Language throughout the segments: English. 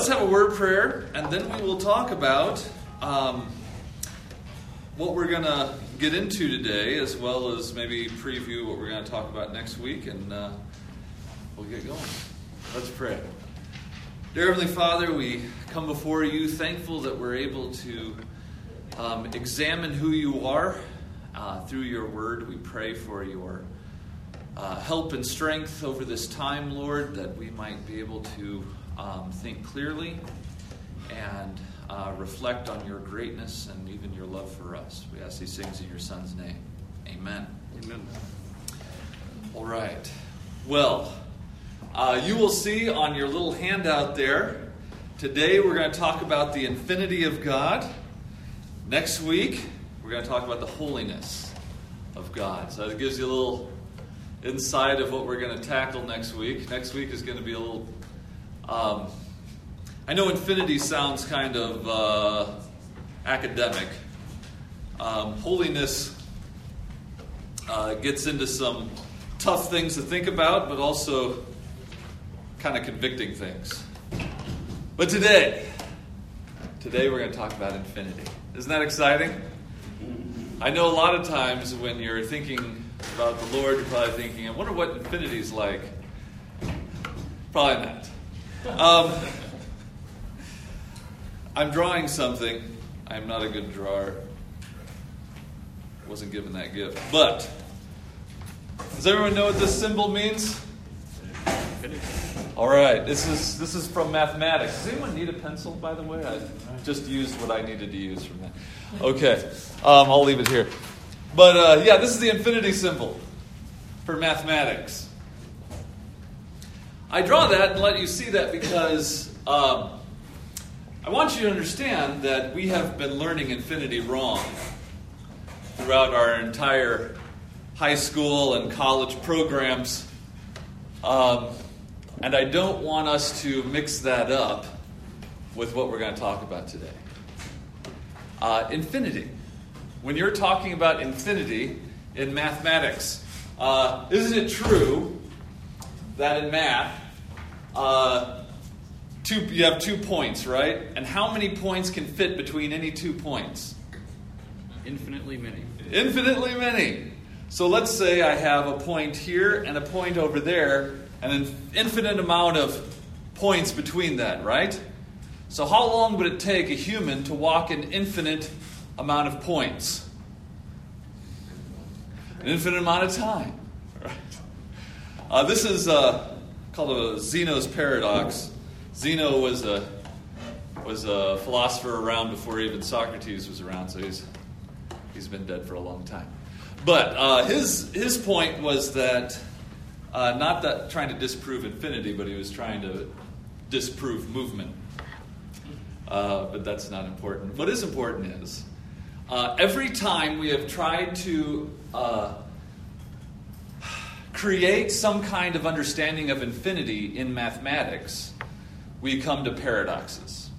let's have a word prayer, and then we will talk about um, what we're going to get into today, as well as maybe preview what we're going to talk about next week, and uh, we'll get going. Let's pray. Dear Heavenly Father, we come before you thankful that we're able to um, examine who you are uh, through your word. We pray for your uh, help and strength over this time, Lord, that we might be able to um, think clearly and uh, reflect on your greatness and even your love for us. We ask these things in your Son's name. Amen. Amen. All right. Well, uh, you will see on your little handout there, today we're going to talk about the infinity of God. Next week, we're going to talk about the holiness of God. So it gives you a little insight of what we're going to tackle next week. Next week is going to be a little. Um, I know infinity sounds kind of uh, academic. Um, holiness uh, gets into some tough things to think about, but also kind of convicting things. But today, today we're going to talk about infinity. Isn't that exciting? I know a lot of times when you're thinking about the Lord, you're probably thinking, I wonder what infinity is like. Probably not. Um, I'm drawing something. I'm not a good drawer. Wasn't given that gift. But, does everyone know what this symbol means? All right, this is this is from mathematics. Does anyone need a pencil, by the way? I just used what I needed to use from that. Okay, um, I'll leave it here. But uh, yeah, this is the infinity symbol for mathematics. I draw that and let you see that because um, I want you to understand that we have been learning infinity wrong throughout our entire high school and college programs. Um, and I don't want us to mix that up with what we're going to talk about today. Uh, infinity. When you're talking about infinity in mathematics, uh, isn't it true that in math, uh, two, you have two points, right? And how many points can fit between any two points? Infinitely many. Infinitely many. So let's say I have a point here and a point over there, and an infinite amount of points between that, right? So, how long would it take a human to walk an infinite amount of points? An infinite amount of time. Uh, this is uh, called a Zeno's paradox. Zeno was a was a philosopher around before even Socrates was around, so he's he's been dead for a long time. But uh, his his point was that uh, not that trying to disprove infinity, but he was trying to disprove movement. Uh, but that's not important. What is important is uh, every time we have tried to create some kind of understanding of infinity in mathematics, we come to paradoxes.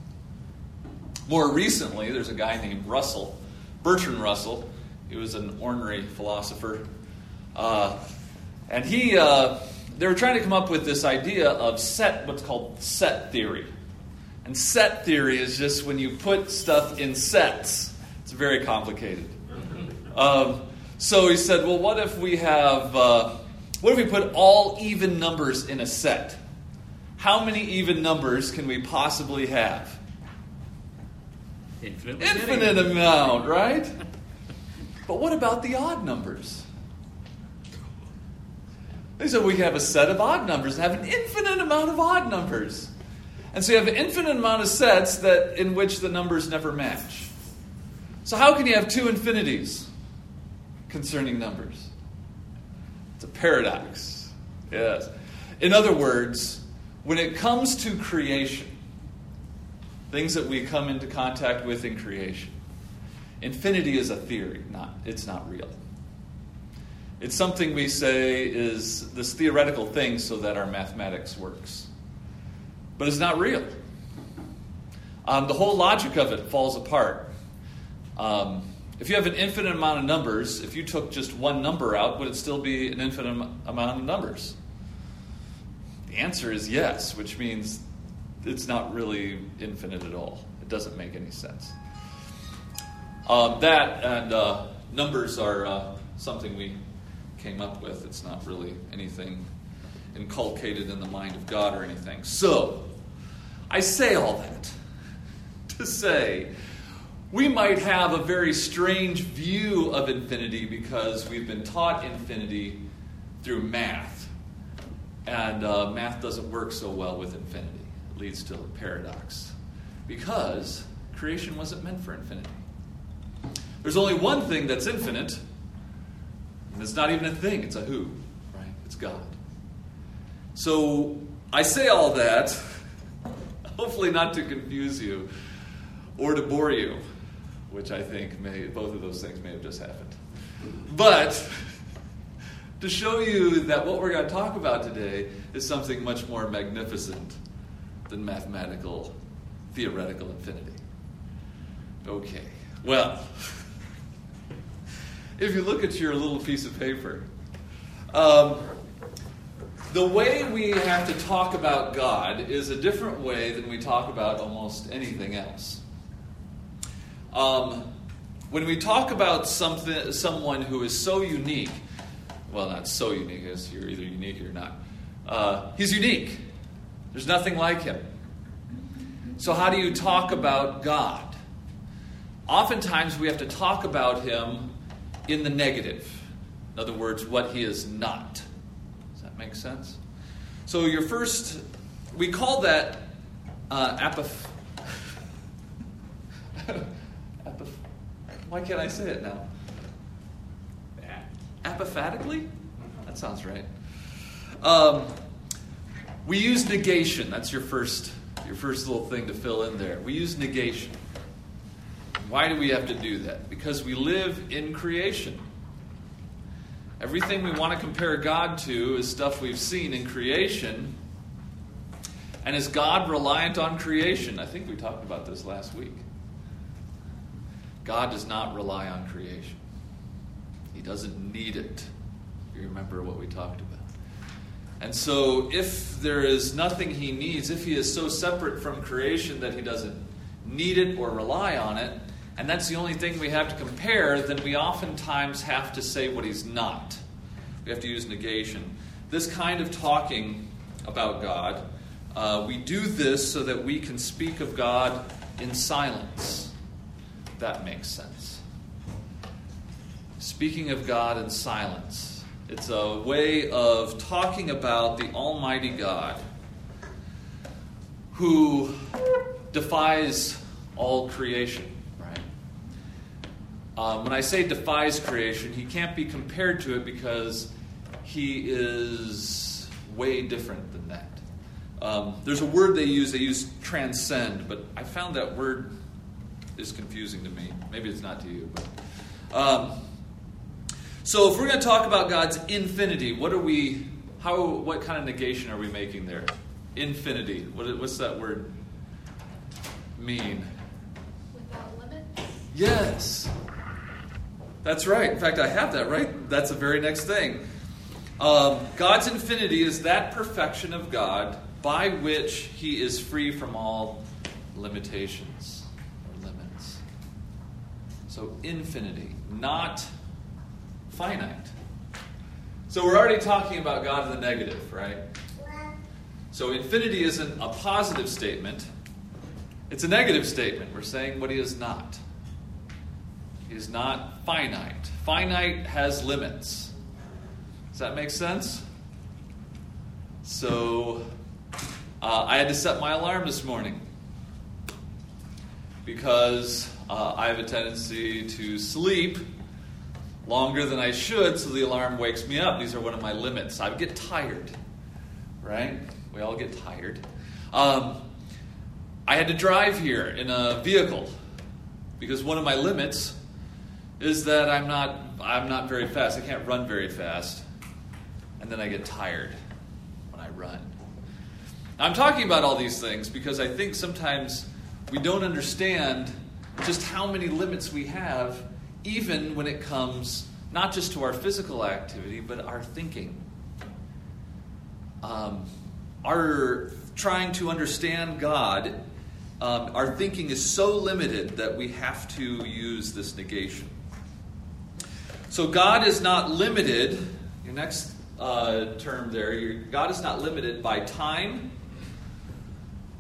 More recently, there's a guy named Russell, Bertrand Russell. He was an ornery philosopher. Uh, and he, uh, they were trying to come up with this idea of set, what's called set theory. And set theory is just when you put stuff in sets. It's very complicated. Um, so he said, well, what if we have, uh, what if we put all even numbers in a set? How many even numbers can we possibly have? Infinitely Infinite many. amount, right? but what about the odd numbers? They said we can have a set of odd numbers and have an infinite amount of odd numbers. And so you have an infinite amount of sets that in which the numbers never match. So how can you have two infinities concerning numbers? Paradox. Yes. In other words, when it comes to creation, things that we come into contact with in creation, infinity is a theory, not it's not real. It's something we say is this theoretical thing so that our mathematics works. But it's not real. Um, the whole logic of it falls apart. Um, if you have an infinite amount of numbers, if you took just one number out, would it still be an infinite amount of numbers? The answer is yes, which means it's not really infinite at all. It doesn't make any sense. Um, that and uh, numbers are uh, something we came up with. It's not really anything inculcated in the mind of God or anything. So, I say all that to say we might have a very strange view of infinity because we've been taught infinity through math. And uh, math doesn't work so well with infinity. It leads to a paradox. Because creation wasn't meant for infinity. There's only one thing that's infinite, and it's not even a thing, it's a who, right? It's God. So I say all that, hopefully not to confuse you or to bore you, which I think may, both of those things may have just happened. But to show you that what we're going to talk about today is something much more magnificent than mathematical, theoretical infinity. Okay, well, if you look at your little piece of paper, um, the way we have to talk about God is a different way than we talk about almost anything else. Um, when we talk about something, someone who is so unique, well, not so unique, as you're either unique or you're not. Uh, he's unique. There's nothing like him. So, how do you talk about God? Oftentimes, we have to talk about him in the negative. In other words, what he is not Does that make sense? So your first, we call that uh. apoph. Why can't I say it now? Apophatically? That sounds right. Um, we use negation. That's your first, your first little thing to fill in there. We use negation. Why do we have to do that? Because we live in creation. Everything we want to compare God to is stuff we've seen in creation. And is God reliant on creation? I think we talked about this last week. God does not rely on creation, He doesn't need it. You remember what we talked about. And so, if there is nothing He needs, if He is so separate from creation that He doesn't need it or rely on it, and that's the only thing we have to compare, then we oftentimes have to say what he's not. We have to use negation. This kind of talking about God, uh, we do this so that we can speak of God in silence. That makes sense. Speaking of God in silence. It's a way of talking about the Almighty God who defies all creation. Um, when I say defies creation, he can't be compared to it because he is way different than that. Um, there's a word they use, they use transcend, but I found that word is confusing to me. Maybe it's not to you. But, um, so if we're going to talk about God's infinity, what are we, how, what kind of negation are we making there? Infinity. What, what's that word mean? Without limits? Yes. That's right. In fact, I have that right. That's the very next thing. Um, God's infinity is that perfection of God by which he is free from all limitations. So, infinity, not finite. So, we're already talking about God in the negative, right? So, infinity isn't a positive statement, it's a negative statement. We're saying what he is not He is not finite. Finite has limits. Does that make sense? So uh, I had to set my alarm this morning because uh, I have a tendency to sleep longer than I should, so the alarm wakes me up. These are one of my limits. I get tired, right? We all get tired. Um, I had to drive here in a vehicle because one of my limits is that I'm not I'm not very fast. I can't run very fast. And then I get tired when I run. I'm talking about all these things because I think sometimes we don't understand just how many limits we have even when it comes not just to our physical activity but our thinking. Um, our trying to understand God, um, our thinking is so limited that we have to use this negation. So God is not limited. Your next uh, term there, God is not limited by time,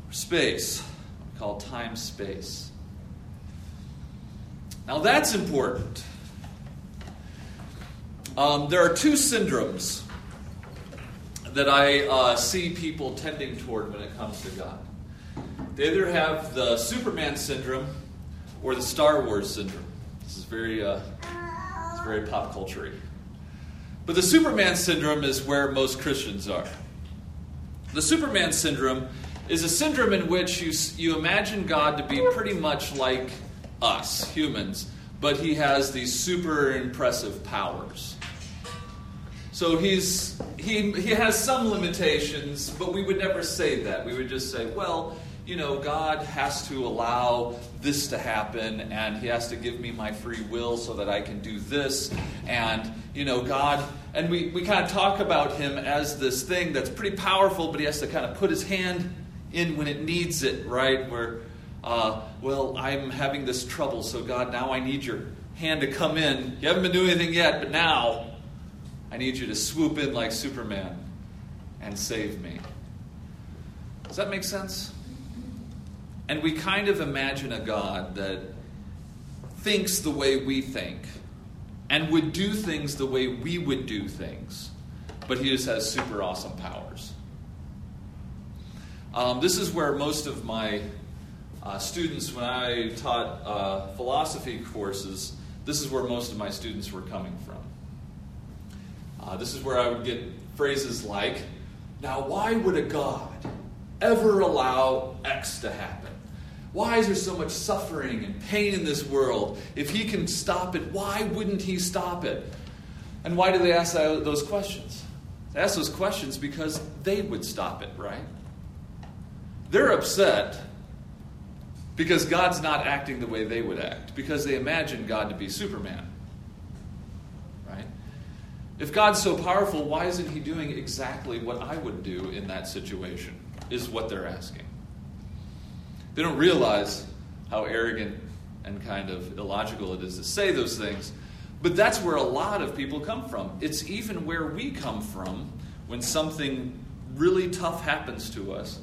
space. We call time space. Now that's important. Um, there are two syndromes that I uh, see people tending toward when it comes to God. They either have the Superman syndrome or the Star Wars syndrome. This is very, uh, it's very pop culture But the Superman syndrome is where most Christians are. The Superman syndrome is a syndrome in which you, you imagine God to be pretty much like us, humans, but he has these super impressive powers. So he's he he has some limitations, but we would never say that. We would just say, well, you know, God has to allow this to happen, and He has to give me my free will so that I can do this. And, you know, God, and we, we kind of talk about Him as this thing that's pretty powerful, but He has to kind of put His hand in when it needs it, right? Where, uh, well, I'm having this trouble, so God, now I need your hand to come in. You haven't been doing anything yet, but now I need you to swoop in like Superman and save me. Does that make sense? And we kind of imagine a God that thinks the way we think and would do things the way we would do things, but he just has super awesome powers. Um, this is where most of my uh, students, when I taught uh, philosophy courses, this is where most of my students were coming from. Uh, this is where I would get phrases like, Now, why would a God ever allow X to happen? Why is there so much suffering and pain in this world? If He can stop it, why wouldn't He stop it? And why do they ask those questions? They ask those questions because they would stop it, right? They're upset because God's not acting the way they would act, because they imagine God to be Superman. Right? If God's so powerful, why isn't He doing exactly what I would do in that situation? Is what they're asking. They don't realize how arrogant and kind of illogical it is to say those things, but that's where a lot of people come from. It's even where we come from when something really tough happens to us,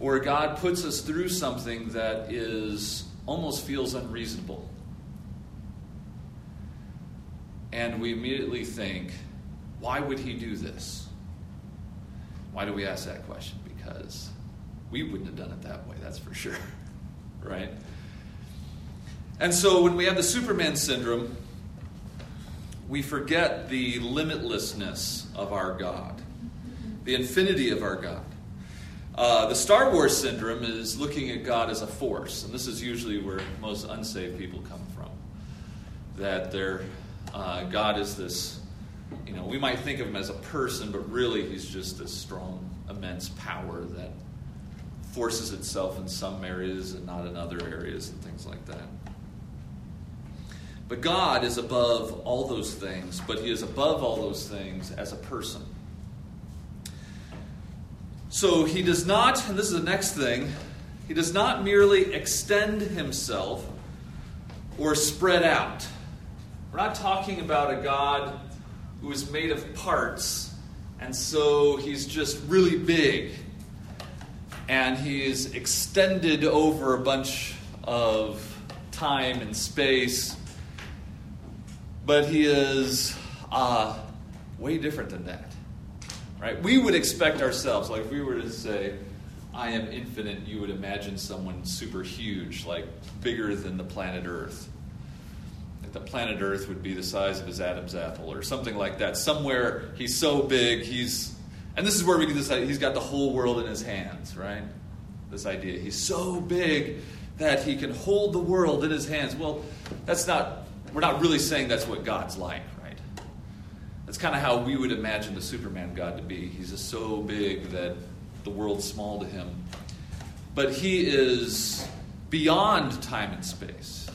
or God puts us through something that is almost feels unreasonable and we immediately think, why would he do this? Why do we ask that question? Because we wouldn't have done it that way, that's for sure. right? And so when we have the Superman syndrome, we forget the limitlessness of our God, the infinity of our God. Uh, the Star Wars syndrome is looking at God as a force, and this is usually where most unsaved people come from. That they're uh, God is this, you know, we might think of him as a person, but really he's just this strong, immense power that forces itself in some areas and not in other areas and things like that. But God is above all those things, but he is above all those things as a person. So he does not, and this is the next thing, he does not merely extend himself or spread out. We're not talking about a God who is made of parts, and so he's just really big. And he's extended over a bunch of time and space. But he is uh, way different than that. Right? We would expect ourselves, like if we were to say, I am infinite, you would imagine someone super huge, like bigger than the planet Earth That the planet Earth would be the size of his Adam's apple or something like that. Somewhere he's so big, he's. And this is where we get this idea, he's got the whole world in his hands, right? This idea. He's so big that he can hold the world in his hands. Well, that's not. We're not really saying that's what God's like? That's kind of how we would imagine the Superman God to be. He's just so big that the world's small to him. But he is beyond time and space.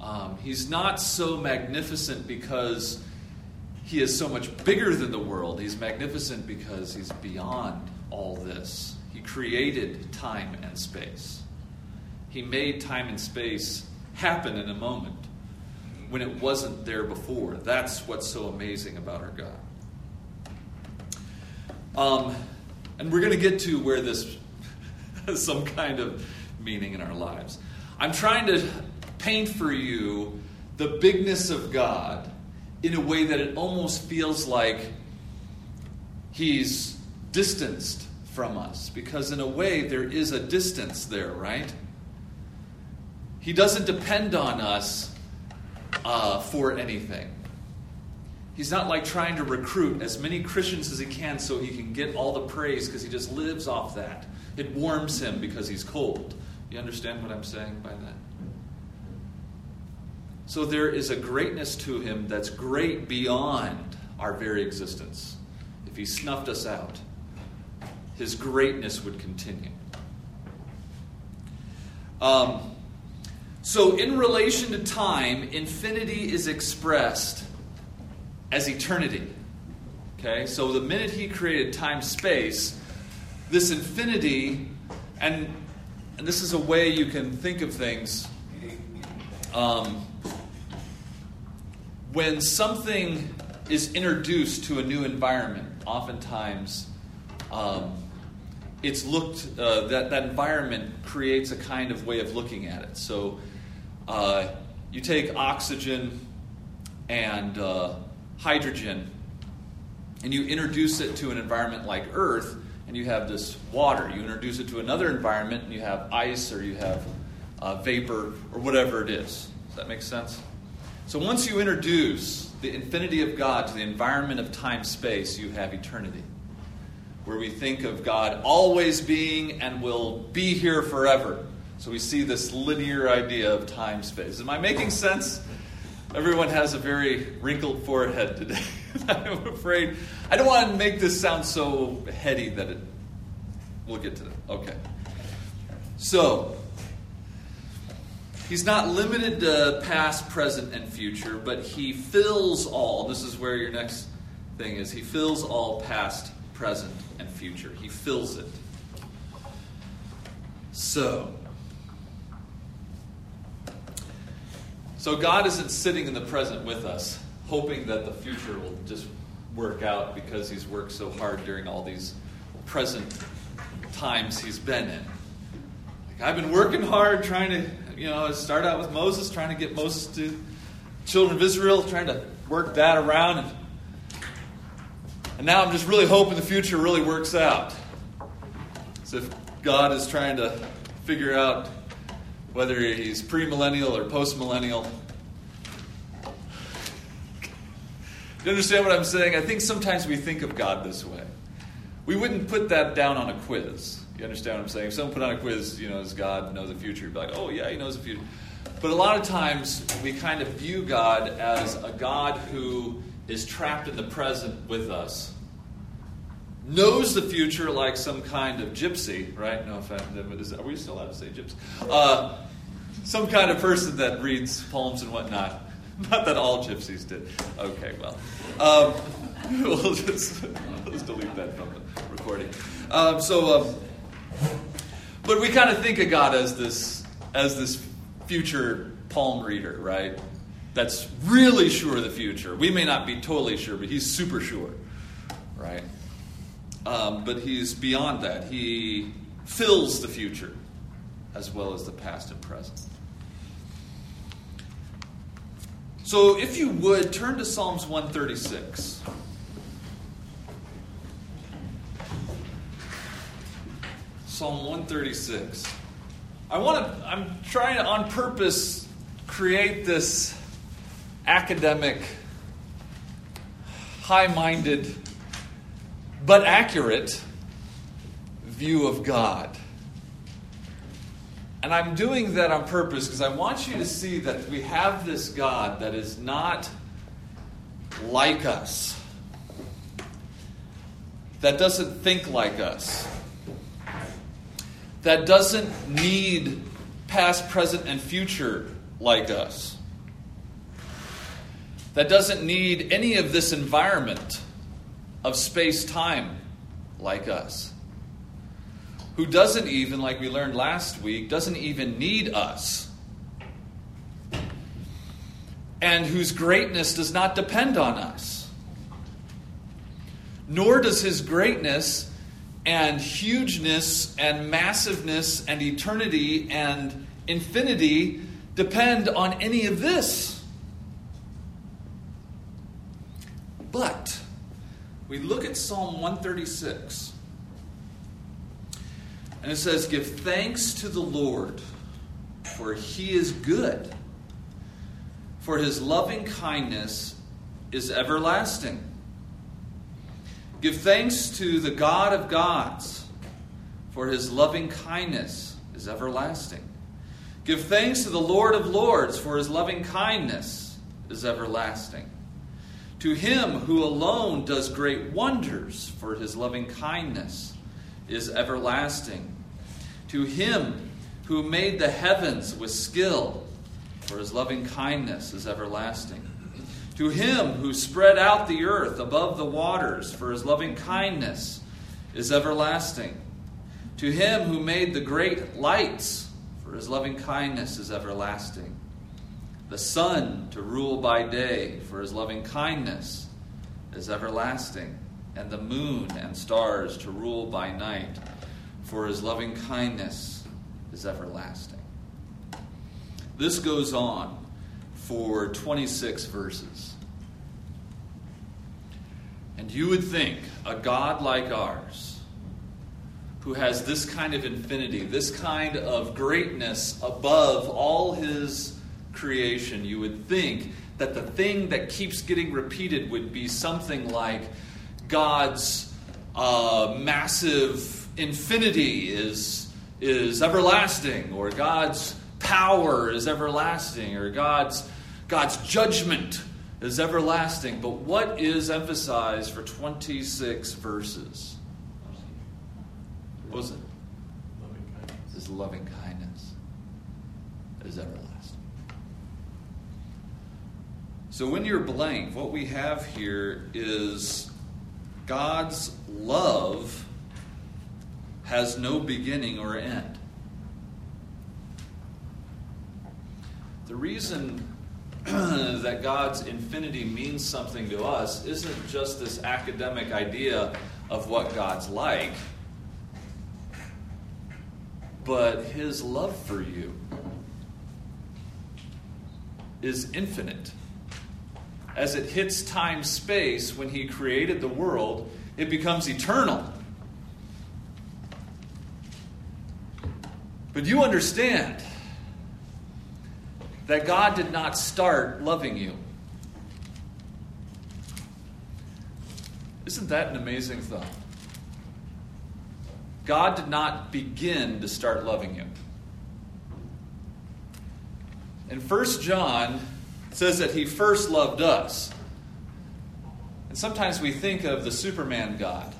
Um, he's not so magnificent because he is so much bigger than the world. He's magnificent because he's beyond all this. He created time and space. He made time and space happen in a moment when it wasn't there before. That's what's so amazing about our God. Um, and we're going to get to where this has some kind of meaning in our lives. I'm trying to paint for you the bigness of God in a way that it almost feels like He's distanced from us. Because, in a way, there is a distance there, right? He doesn't depend on us uh, for anything. He's not like trying to recruit as many Christians as he can so he can get all the praise because he just lives off that. It warms him because he's cold. You understand what I'm saying by that? So there is a greatness to him that's great beyond our very existence. If he snuffed us out, his greatness would continue. Um, so, in relation to time, infinity is expressed as eternity. Okay, so the minute he created time space, this infinity, and, and this is a way you can think of things. Um, when something is introduced to a new environment, oftentimes um, it's looked uh, that that environment creates a kind of way of looking at it. So uh, you take oxygen and uh, hydrogen, and you introduce it to an environment like Earth, and you have this water. You introduce it to another environment, and you have ice or you have uh, vapor or whatever it is. Does that make sense? So once you introduce the infinity of God to the environment of time space, you have eternity. Where we think of God always being and will be here forever. So we see this linear idea of time space. Am I making sense? Everyone has a very wrinkled forehead today. I'm afraid. I don't want to make this sound so heady that it. We'll get to that. Okay. So, He's not limited to past, present, and future, but he fills all. This is where your next thing is. He fills all past, present, and future. He fills it. So, so God isn't sitting in the present with us, hoping that the future will just work out because he's worked so hard during all these present times he's been in. Like, I've been working hard trying to you know, start out with Moses, trying to get Moses to children of Israel, trying to work that around. And, and now I'm just really hoping the future really works out. As if God is trying to figure out whether he's premillennial or postmillennial. Do you understand what I'm saying? I think sometimes we think of God this way. We wouldn't put that down on a quiz. You understand what I'm saying? If someone put on a quiz, you know, does God know the future? Be like, oh, yeah, he knows the future. But a lot of times we kind of view God as a God who is trapped in the present with us, knows the future like some kind of gypsy, right? No offense. Are we still allowed to say gypsy? Uh, some kind of person that reads poems and whatnot. Not that all gypsies did. Okay, well. Um, we'll, just, delete that from the recording. Um, so, um, but we kind of think of God as this as this future palm reader, right? That's really sure of the future. We may not be totally sure, but he's super sure? Um, but he's beyond that. He fills the future as well as the past and present. So, if you would, turn to Psalms 136. Psalm 136. I want to, I'm trying to on purpose create this academic, high minded, but accurate view of God. And I'm doing that on purpose because I want you to see that we have this God that is not like us, that doesn't think like us that doesn't need past, present, and future like us. that doesn't need any of this environment of space time like us, who doesn't even, like we learned last week, doesn't even need us, and whose greatness does not depend on us. Nor does his greatness and hugeness and massiveness and eternity and infinity depend on any of this. But we look at Psalm 136, and it says, Give thanks to the Lord, for he is good, for his loving kindness is everlasting. Give thanks to the God of gods, for his loving kindness is everlasting. Give thanks to the Lord of lords, for his loving kindness is everlasting. To him who alone does great wonders, for his loving kindness is everlasting. To him who made the heavens with skill, for his loving kindness is everlasting. To him who spread out the earth above the waters, for his loving kindness is everlasting. To him who made the great lights, for his loving kindness is everlasting the sun to rule by day, for his loving kindness is everlasting, and the moon and stars to rule by night, for his loving kindness is everlasting. This goes on for 26 verses. And you would think a God like ours, who has this kind of infinity, this kind of greatness above all his creation, you would think that the thing that keeps getting repeated would be something like God's uh, massive infinity is, is everlasting, or God's power is everlasting, or God's, God's judgment is everlasting. But what is emphasized for 26 verses? What was it? Loving kindness. His loving kindness is everlasting. So when you're blank, what we have here is God's love has no beginning or end. The reason that God's infinity means something to us isn't just this academic idea of what God's like, but His love for you is infinite as it hits time space when he created the world, it becomes eternal. But you understand that God did not start loving you. Isn't that an amazing thought? God did not begin to start loving you. In 1 John says that he first loved us. And sometimes we think of the Superman God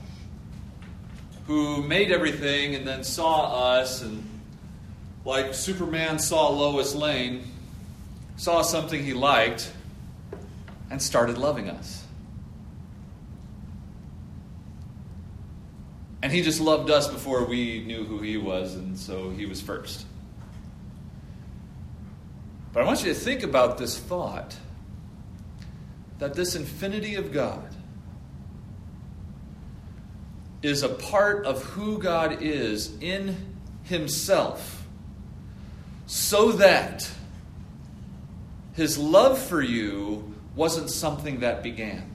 who made everything and then saw us, and like Superman saw Lois Lane, saw something he liked, and started loving us. And he just loved us before we knew who he was, and so he was first. But I want you to think about this thought that this infinity of God is a part of who God is in Himself, so that His love for you wasn't something that began.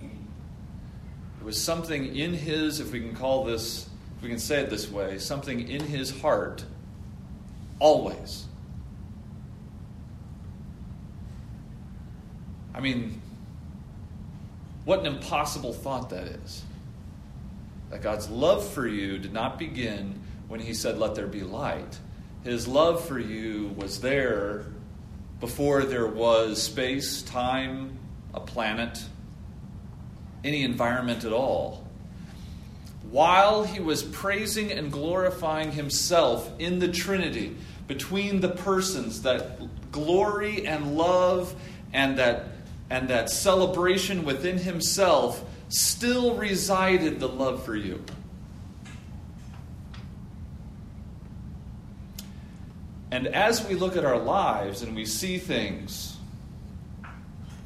It was something in His, if we can call this, if we can say it this way, something in His heart always. I mean, what an impossible thought that is. That God's love for you did not begin when He said, Let there be light. His love for you was there before there was space, time, a planet, any environment at all. While He was praising and glorifying Himself in the Trinity, between the persons, that glory and love and that, and that celebration within himself, still resided the love for you. And as we look at our lives and we see things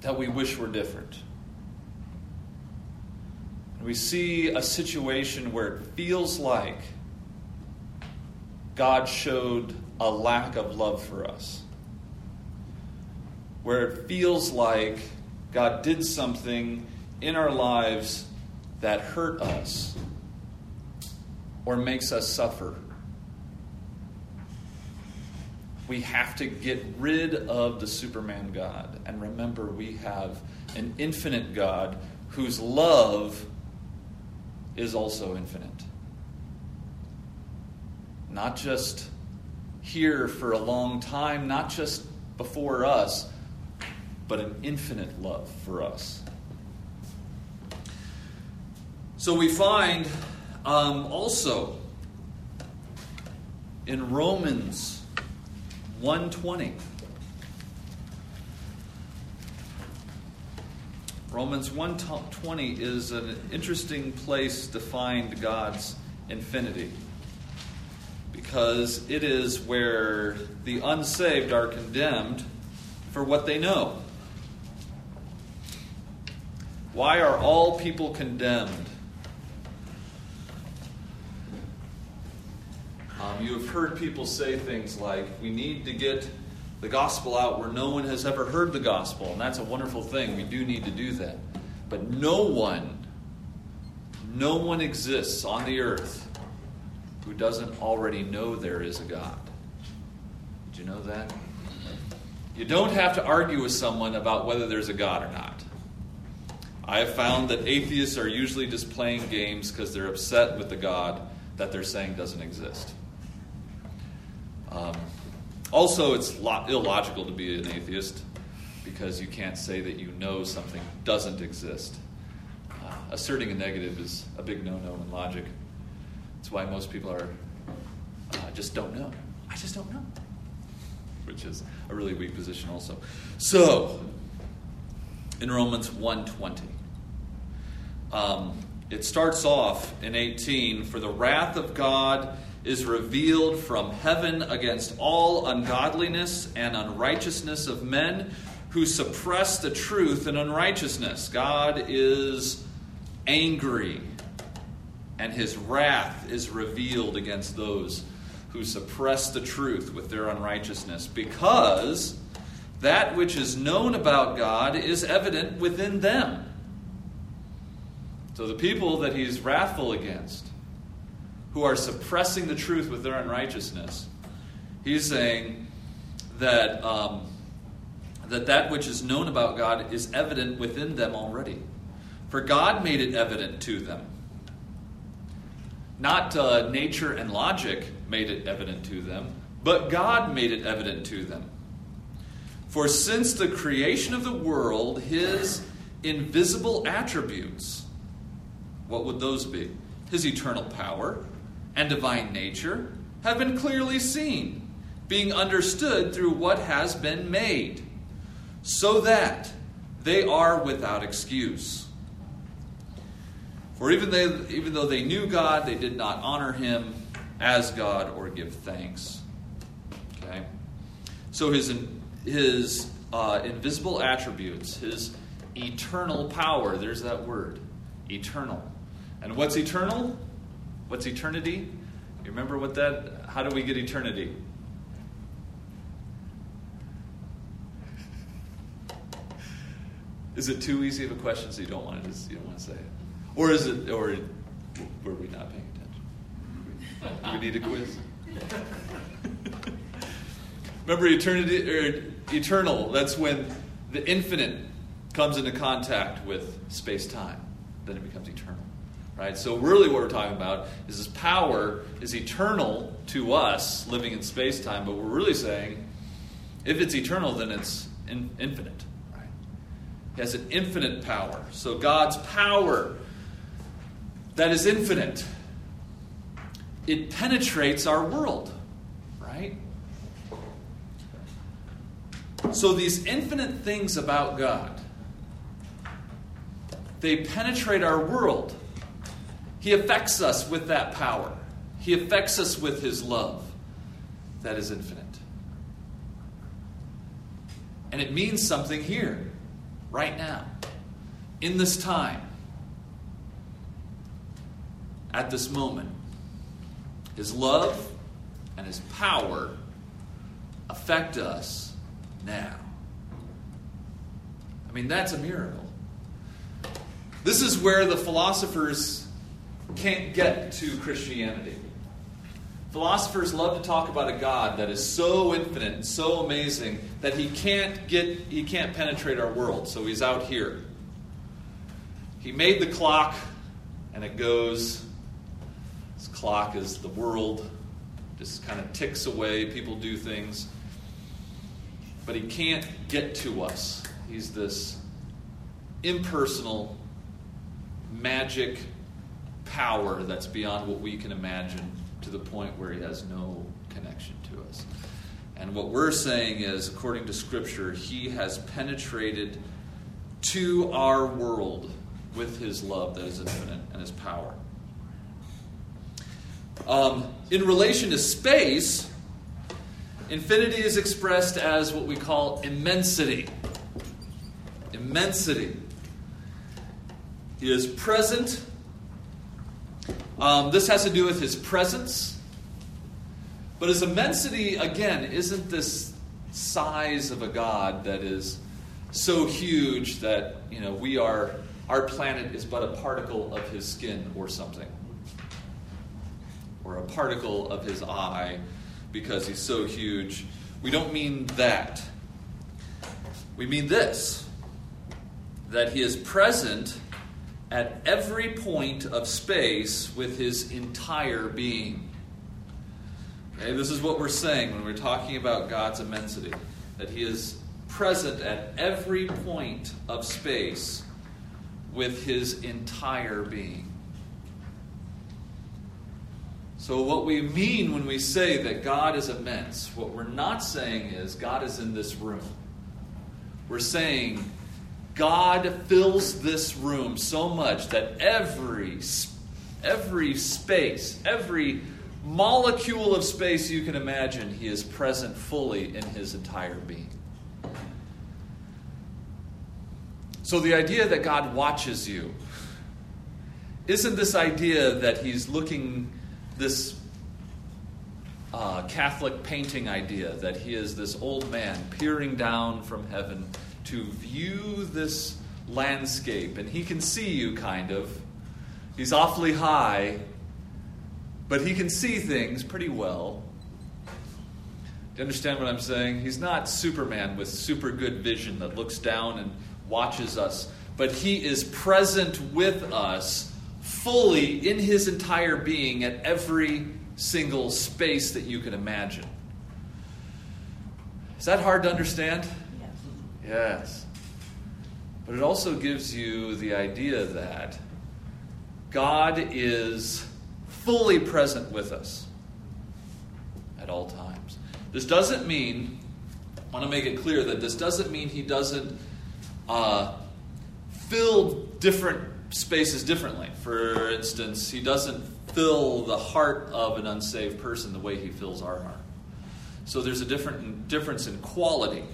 that we wish were different, we see a situation where it feels like God showed a lack of love for us, where it feels like God did something in our lives that hurt us or makes us suffer. We have to get rid of the Superman God and remember we have an infinite God whose love is also infinite. Not just here for a long time, not just before us, but an infinite love for us. So we find um, also in Romans 120. Romans 120 is an interesting place to find God's infinity because it is where the unsaved are condemned for what they know. Why are all people condemned? Um, you have heard people say things like, we need to get the gospel out where no one has ever heard the gospel. And that's a wonderful thing. We do need to do that. But no one, no one exists on the earth who doesn't already know there is a God. Did you know that? You don't have to argue with someone about whether there's a God or not. I have found that atheists are usually just playing games because they're upset with the God that they're saying doesn't exist. Um, also, it's lo- illogical to be an atheist because you can't say that you know something doesn't exist. Uh, asserting a negative is a big no no in logic. That's why most people are uh, just don't know. I just don't know. Which is a really weak position also. So, in Romans 120, um, it starts off in 18 For the wrath of God is revealed from heaven against all ungodliness and unrighteousness of men who suppress the truth in unrighteousness. God is angry, and his wrath is revealed against those who suppress the truth with their unrighteousness, because that which is known about God is evident within them. So the people that he's wrathful against who are suppressing the truth with their unrighteousness. He's saying that, um, that that which is known about God is evident within them already. For God made it evident to them. Not uh, nature and logic made it evident to them, but God made it evident to them. For since the creation of the world, his invisible attributes, what would those be? His eternal power, and divine nature have been clearly seen, being understood through what has been made, so that they are without excuse. For even, they, even though they knew God, they did not honor him as God or give thanks. Okay? So his, his uh, invisible attributes, his eternal power, there's that word, eternal. And what's eternal? What's eternity? You remember what that? How do we get eternity? Is it too easy of a question so you don't want to you don't want to say it, or is it or were we not paying attention? Do we need a quiz? Remember eternity or eternal? That's when the infinite comes into contact with space time. Then it becomes eternal. Right? So really what we're talking about is this power is eternal to us living in space-time, but we're really saying if it's eternal, then it's in, infinite. Right? It has an infinite power. So God's power that is infinite, it penetrates our world, right? So, these infinite things about God, they penetrate our world. He affects us with that power, He affects us with His love that is infinite. And it means something here, right now, in this time, at this moment. His love and His power affect us now. I mean, that's a miracle. This is where the philosophers can't get to Christianity. Philosophers love to talk about a God that is so infinite and so amazing that he can't get he can't penetrate our world, so he's out here. He made the clock and it goes this clock is the world just kind of ticks away, people do things. But he can't get to us. He's this impersonal magic power that's beyond what we can imagine to the point where he has no connection to us. And what we're saying is, according to Scripture, he has penetrated to our world with his love that is infinite and his power. Um, in relation to space, infinity is expressed as what we call immensity. Immensity. He is present um, this has to do with his presence. But his immensity, again, isn't this size of a God that is so huge that, you know, we are, our planet is but a particle of his skin or something. Or a particle of his eye because he's so huge. We don't mean that. We mean this that he is present at every point of space with his entire being. Okay, this is what we're saying when we're talking about God's immensity that he is present at every point of space with his entire being. So, what we mean when we say that God is immense, what we're not saying is God is in this room. We're saying God fills this room so much that every, every space, every molecule of space you can imagine, He is present fully in His entire being. So the idea that God watches you isn't this idea that He's looking, this uh, Catholic painting idea, that He is this old man peering down from heaven to view this landscape, and he can see you kind of. He's awfully high, but he can see things pretty well. Do you understand what I'm saying? He's not Superman with super good vision that looks down and watches us, but he is present with us fully in his entire being at every single space that you can imagine. Is that hard to understand? Yes. But it also gives you the idea that God is fully present with us at all times. This doesn't mean, I want to make it clear that this doesn't mean He doesn't uh, fill different spaces differently. For instance, He doesn't fill the heart of an unsaved person the way He fills our heart. So there's a different difference in quality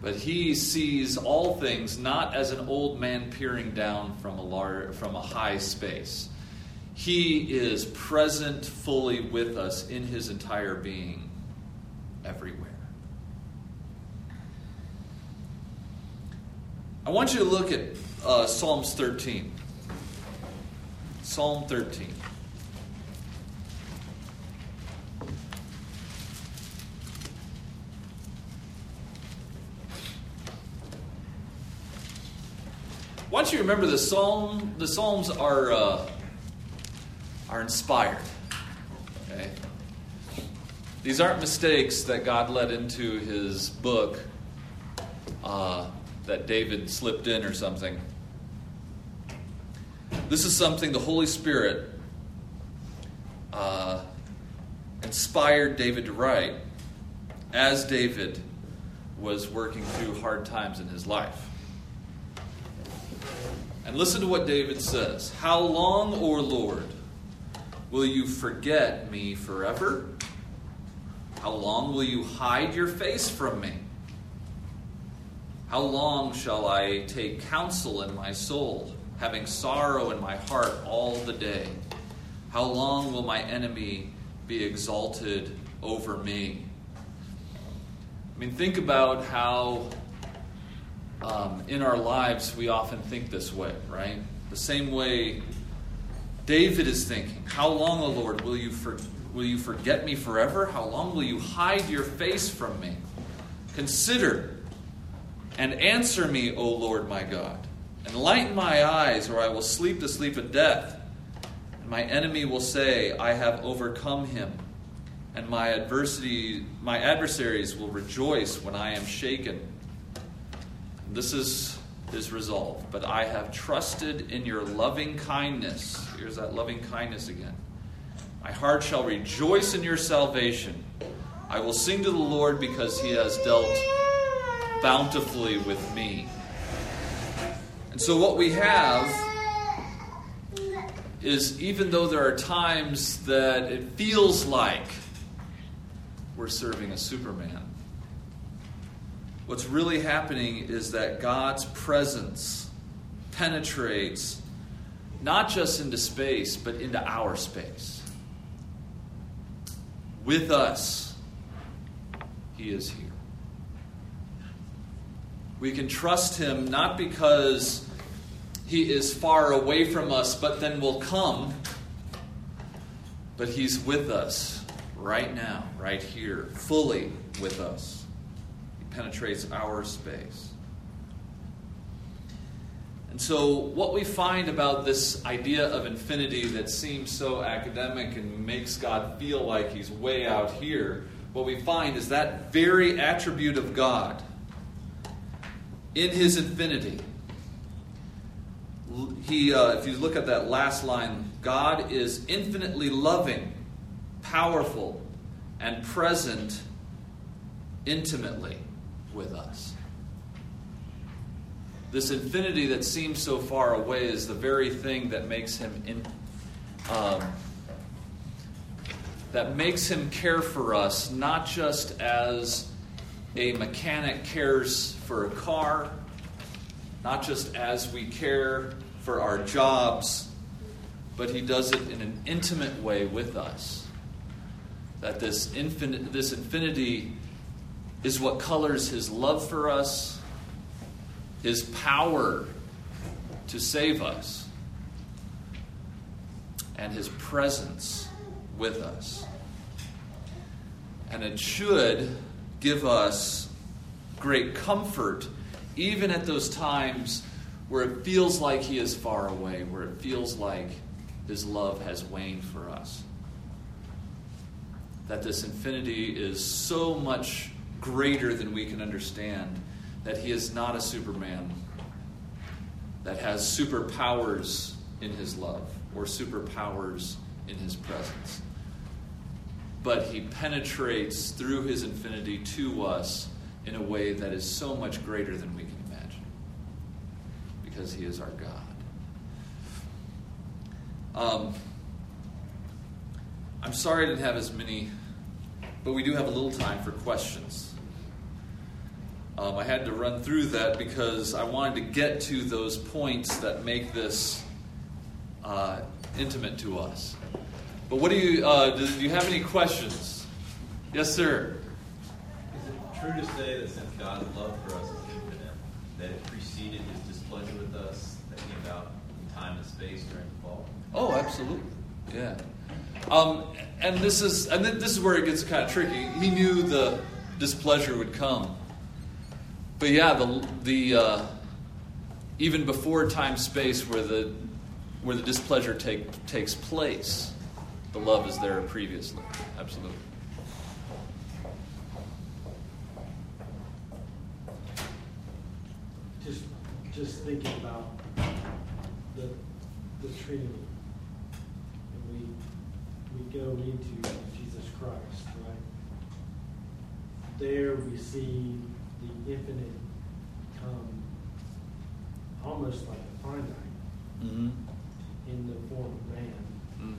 But he sees all things not as an old man peering down from a, large, from a high space. He is present fully with us in his entire being, everywhere. I want you to look at uh, Psalms 13. Psalm 13. Once you remember the psalm, the psalms are uh, are inspired. Okay, these aren't mistakes that God led into His book uh, that David slipped in or something. This is something the Holy Spirit uh, inspired David to write as David was working through hard times in his life. And listen to what David says How long, O Lord, will you forget me forever? How long will you hide your face from me? How long shall I take counsel in my soul, having sorrow in my heart all the day? How long will my enemy be exalted over me? I mean, think about how um, in our lives we often think this way, right? The same way David is thinking. How long, O Lord, will you, for, will you forget me forever? How long will you hide your face from me? Consider and answer me, O Lord my God. Enlighten my eyes, or I will sleep the sleep of death. And my enemy will say, I have overcome him. And my adversity, my adversaries will rejoice when I am shaken. This is his resolve. But I have trusted in your loving kindness. Here's that loving kindness again. My heart shall rejoice in your salvation. I will sing to the Lord because he has dealt bountifully with me. And so, what we have is even though there are times that it feels like we're serving a Superman, what's really happening is that God's presence penetrates not just into space, but into our space. With us, He is here. We can trust Him not because He is far away from us, but then will come, but He's with us right now, right here, fully with us. Penetrates our space. And so, what we find about this idea of infinity that seems so academic and makes God feel like He's way out here, what we find is that very attribute of God in his infinity. He, uh, if you look at that last line, God is infinitely loving, powerful, and present intimately with us. This infinity that seems so far away is the very thing that makes him in, um, that makes him care for us, not just as a mechanic cares for a car, not just as we care for our jobs, but he does it in an intimate way with us. That this infinite this infinity is what colors his love for us, his power to save us, and his presence with us. And it should give us great comfort, even at those times where it feels like He is far away, where it feels like His love has waned for us. That this infinity is so much greater than we can understand, that He is not a Superman that has superpowers in His love or superpowers in His presence but he penetrates through his infinity to us in a way that is so much greater than we can imagine because he is our God. Um, I'm sorry I didn't have as many, but we do have a little time for questions. Um, I had to run through that because I wanted to get to those points that make this uh, intimate to us. But what do you, uh, do, do you have any questions? Yes, sir. Is it true to say that since God's love for us is infinite, that it preceded his displeasure with us that came about in time and space during the fall? Oh, absolutely. Yeah. Um, and this is and this is where it gets kind of tricky. He knew the displeasure would come, but yeah, the the uh, even before time space where the where the displeasure take, takes place, the love is there previously. Absolutely. Just, just thinking about the, the Trinity. And we, we we go into Jesus Christ, right? There we see the infinite come almost like a finite Mm-hmm. in the form of man. Mm-hmm.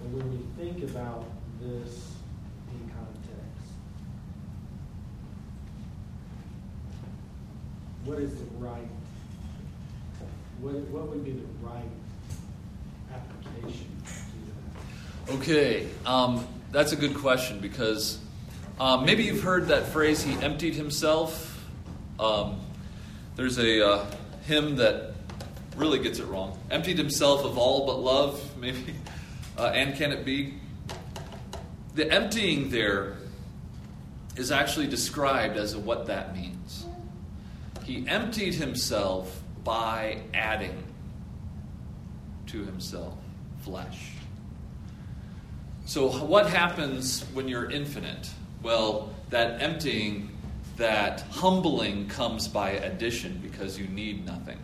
But when we think about this in context, what is the right, what, what would be the right application to that? Okay, um, that's a good question because um, maybe you've heard that phrase, he emptied himself. Um, there's a uh, hymn that really gets it wrong. Emptied himself of all but love, maybe. Uh, and can it be? The emptying there is actually described as what that means. He emptied himself by adding to himself flesh. So, what happens when you're infinite? Well, that emptying, that humbling comes by addition because you need nothing.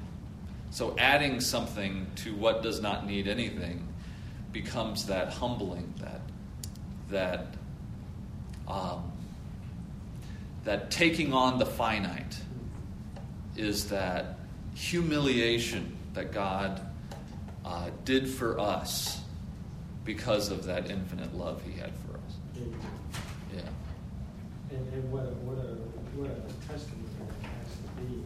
So, adding something to what does not need anything becomes that humbling, that that um, that taking on the finite is that humiliation that God uh, did for us because of that infinite love He had for us. And, and and what a, what a, what a testament it has to be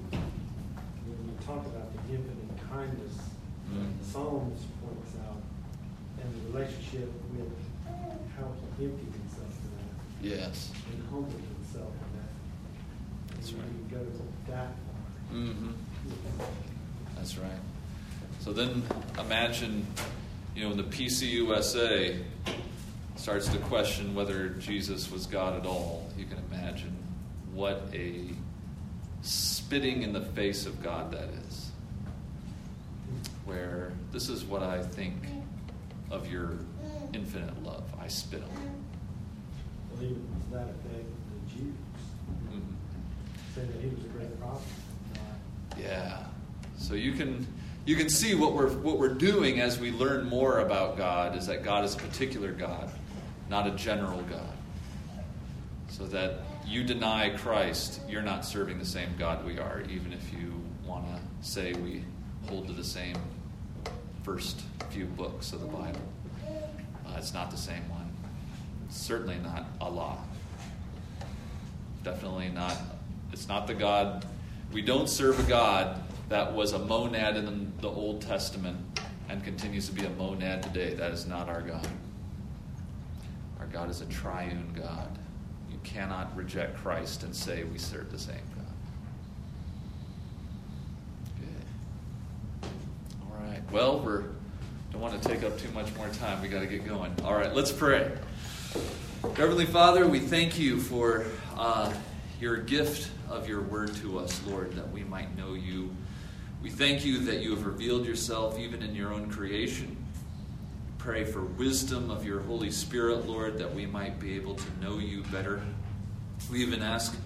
when we talk about the infinite kindness Mm. that Psalms points out and the relationship with how he emptied himself to that Yes. and humbled himself in that. That's and right. we can go that far. hmm That's right. So then imagine, you know, in the PCUSA starts to question whether Jesus was God at all, you can imagine what a spitting in the face of God that is. Where this is what I think of your infinite love. I spit on it. Well, even to that effect, the Jews Mhm. said that he was a great prophet. Yeah. So you can you can see what we're what we're doing as we learn more about God is that God is a particular God, not a general God. So that you deny Christ, you're not serving the same God we are, even if you want to say we hold to the same first few books of the Bible. Uh, it's not the same one. It's certainly not Allah. Definitely not. It's not the God. We don't serve a God that was a monad in the Old Testament and continues to be a monad today. That is not our God. Our God is a triune God. You cannot reject Christ and say we serve the same God. Good. All right. Well, we're don't want to take up too much more time. We got to get going. All right. Let's pray. Heavenly Father, we thank you for uh, your gift of your word to us, Lord, that we might know you. We thank you that you have revealed yourself even in your own creation. Pray for wisdom of your Holy Spirit, Lord, that we might be able to know you better. We even ask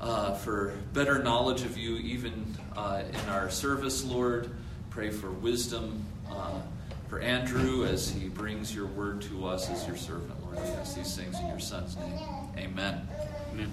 uh, for better knowledge of you, even uh, in our service, Lord. Pray for wisdom uh, for Andrew as he brings your word to us as your servant, Lord. We ask these things in your Son's name. Amen. Amen.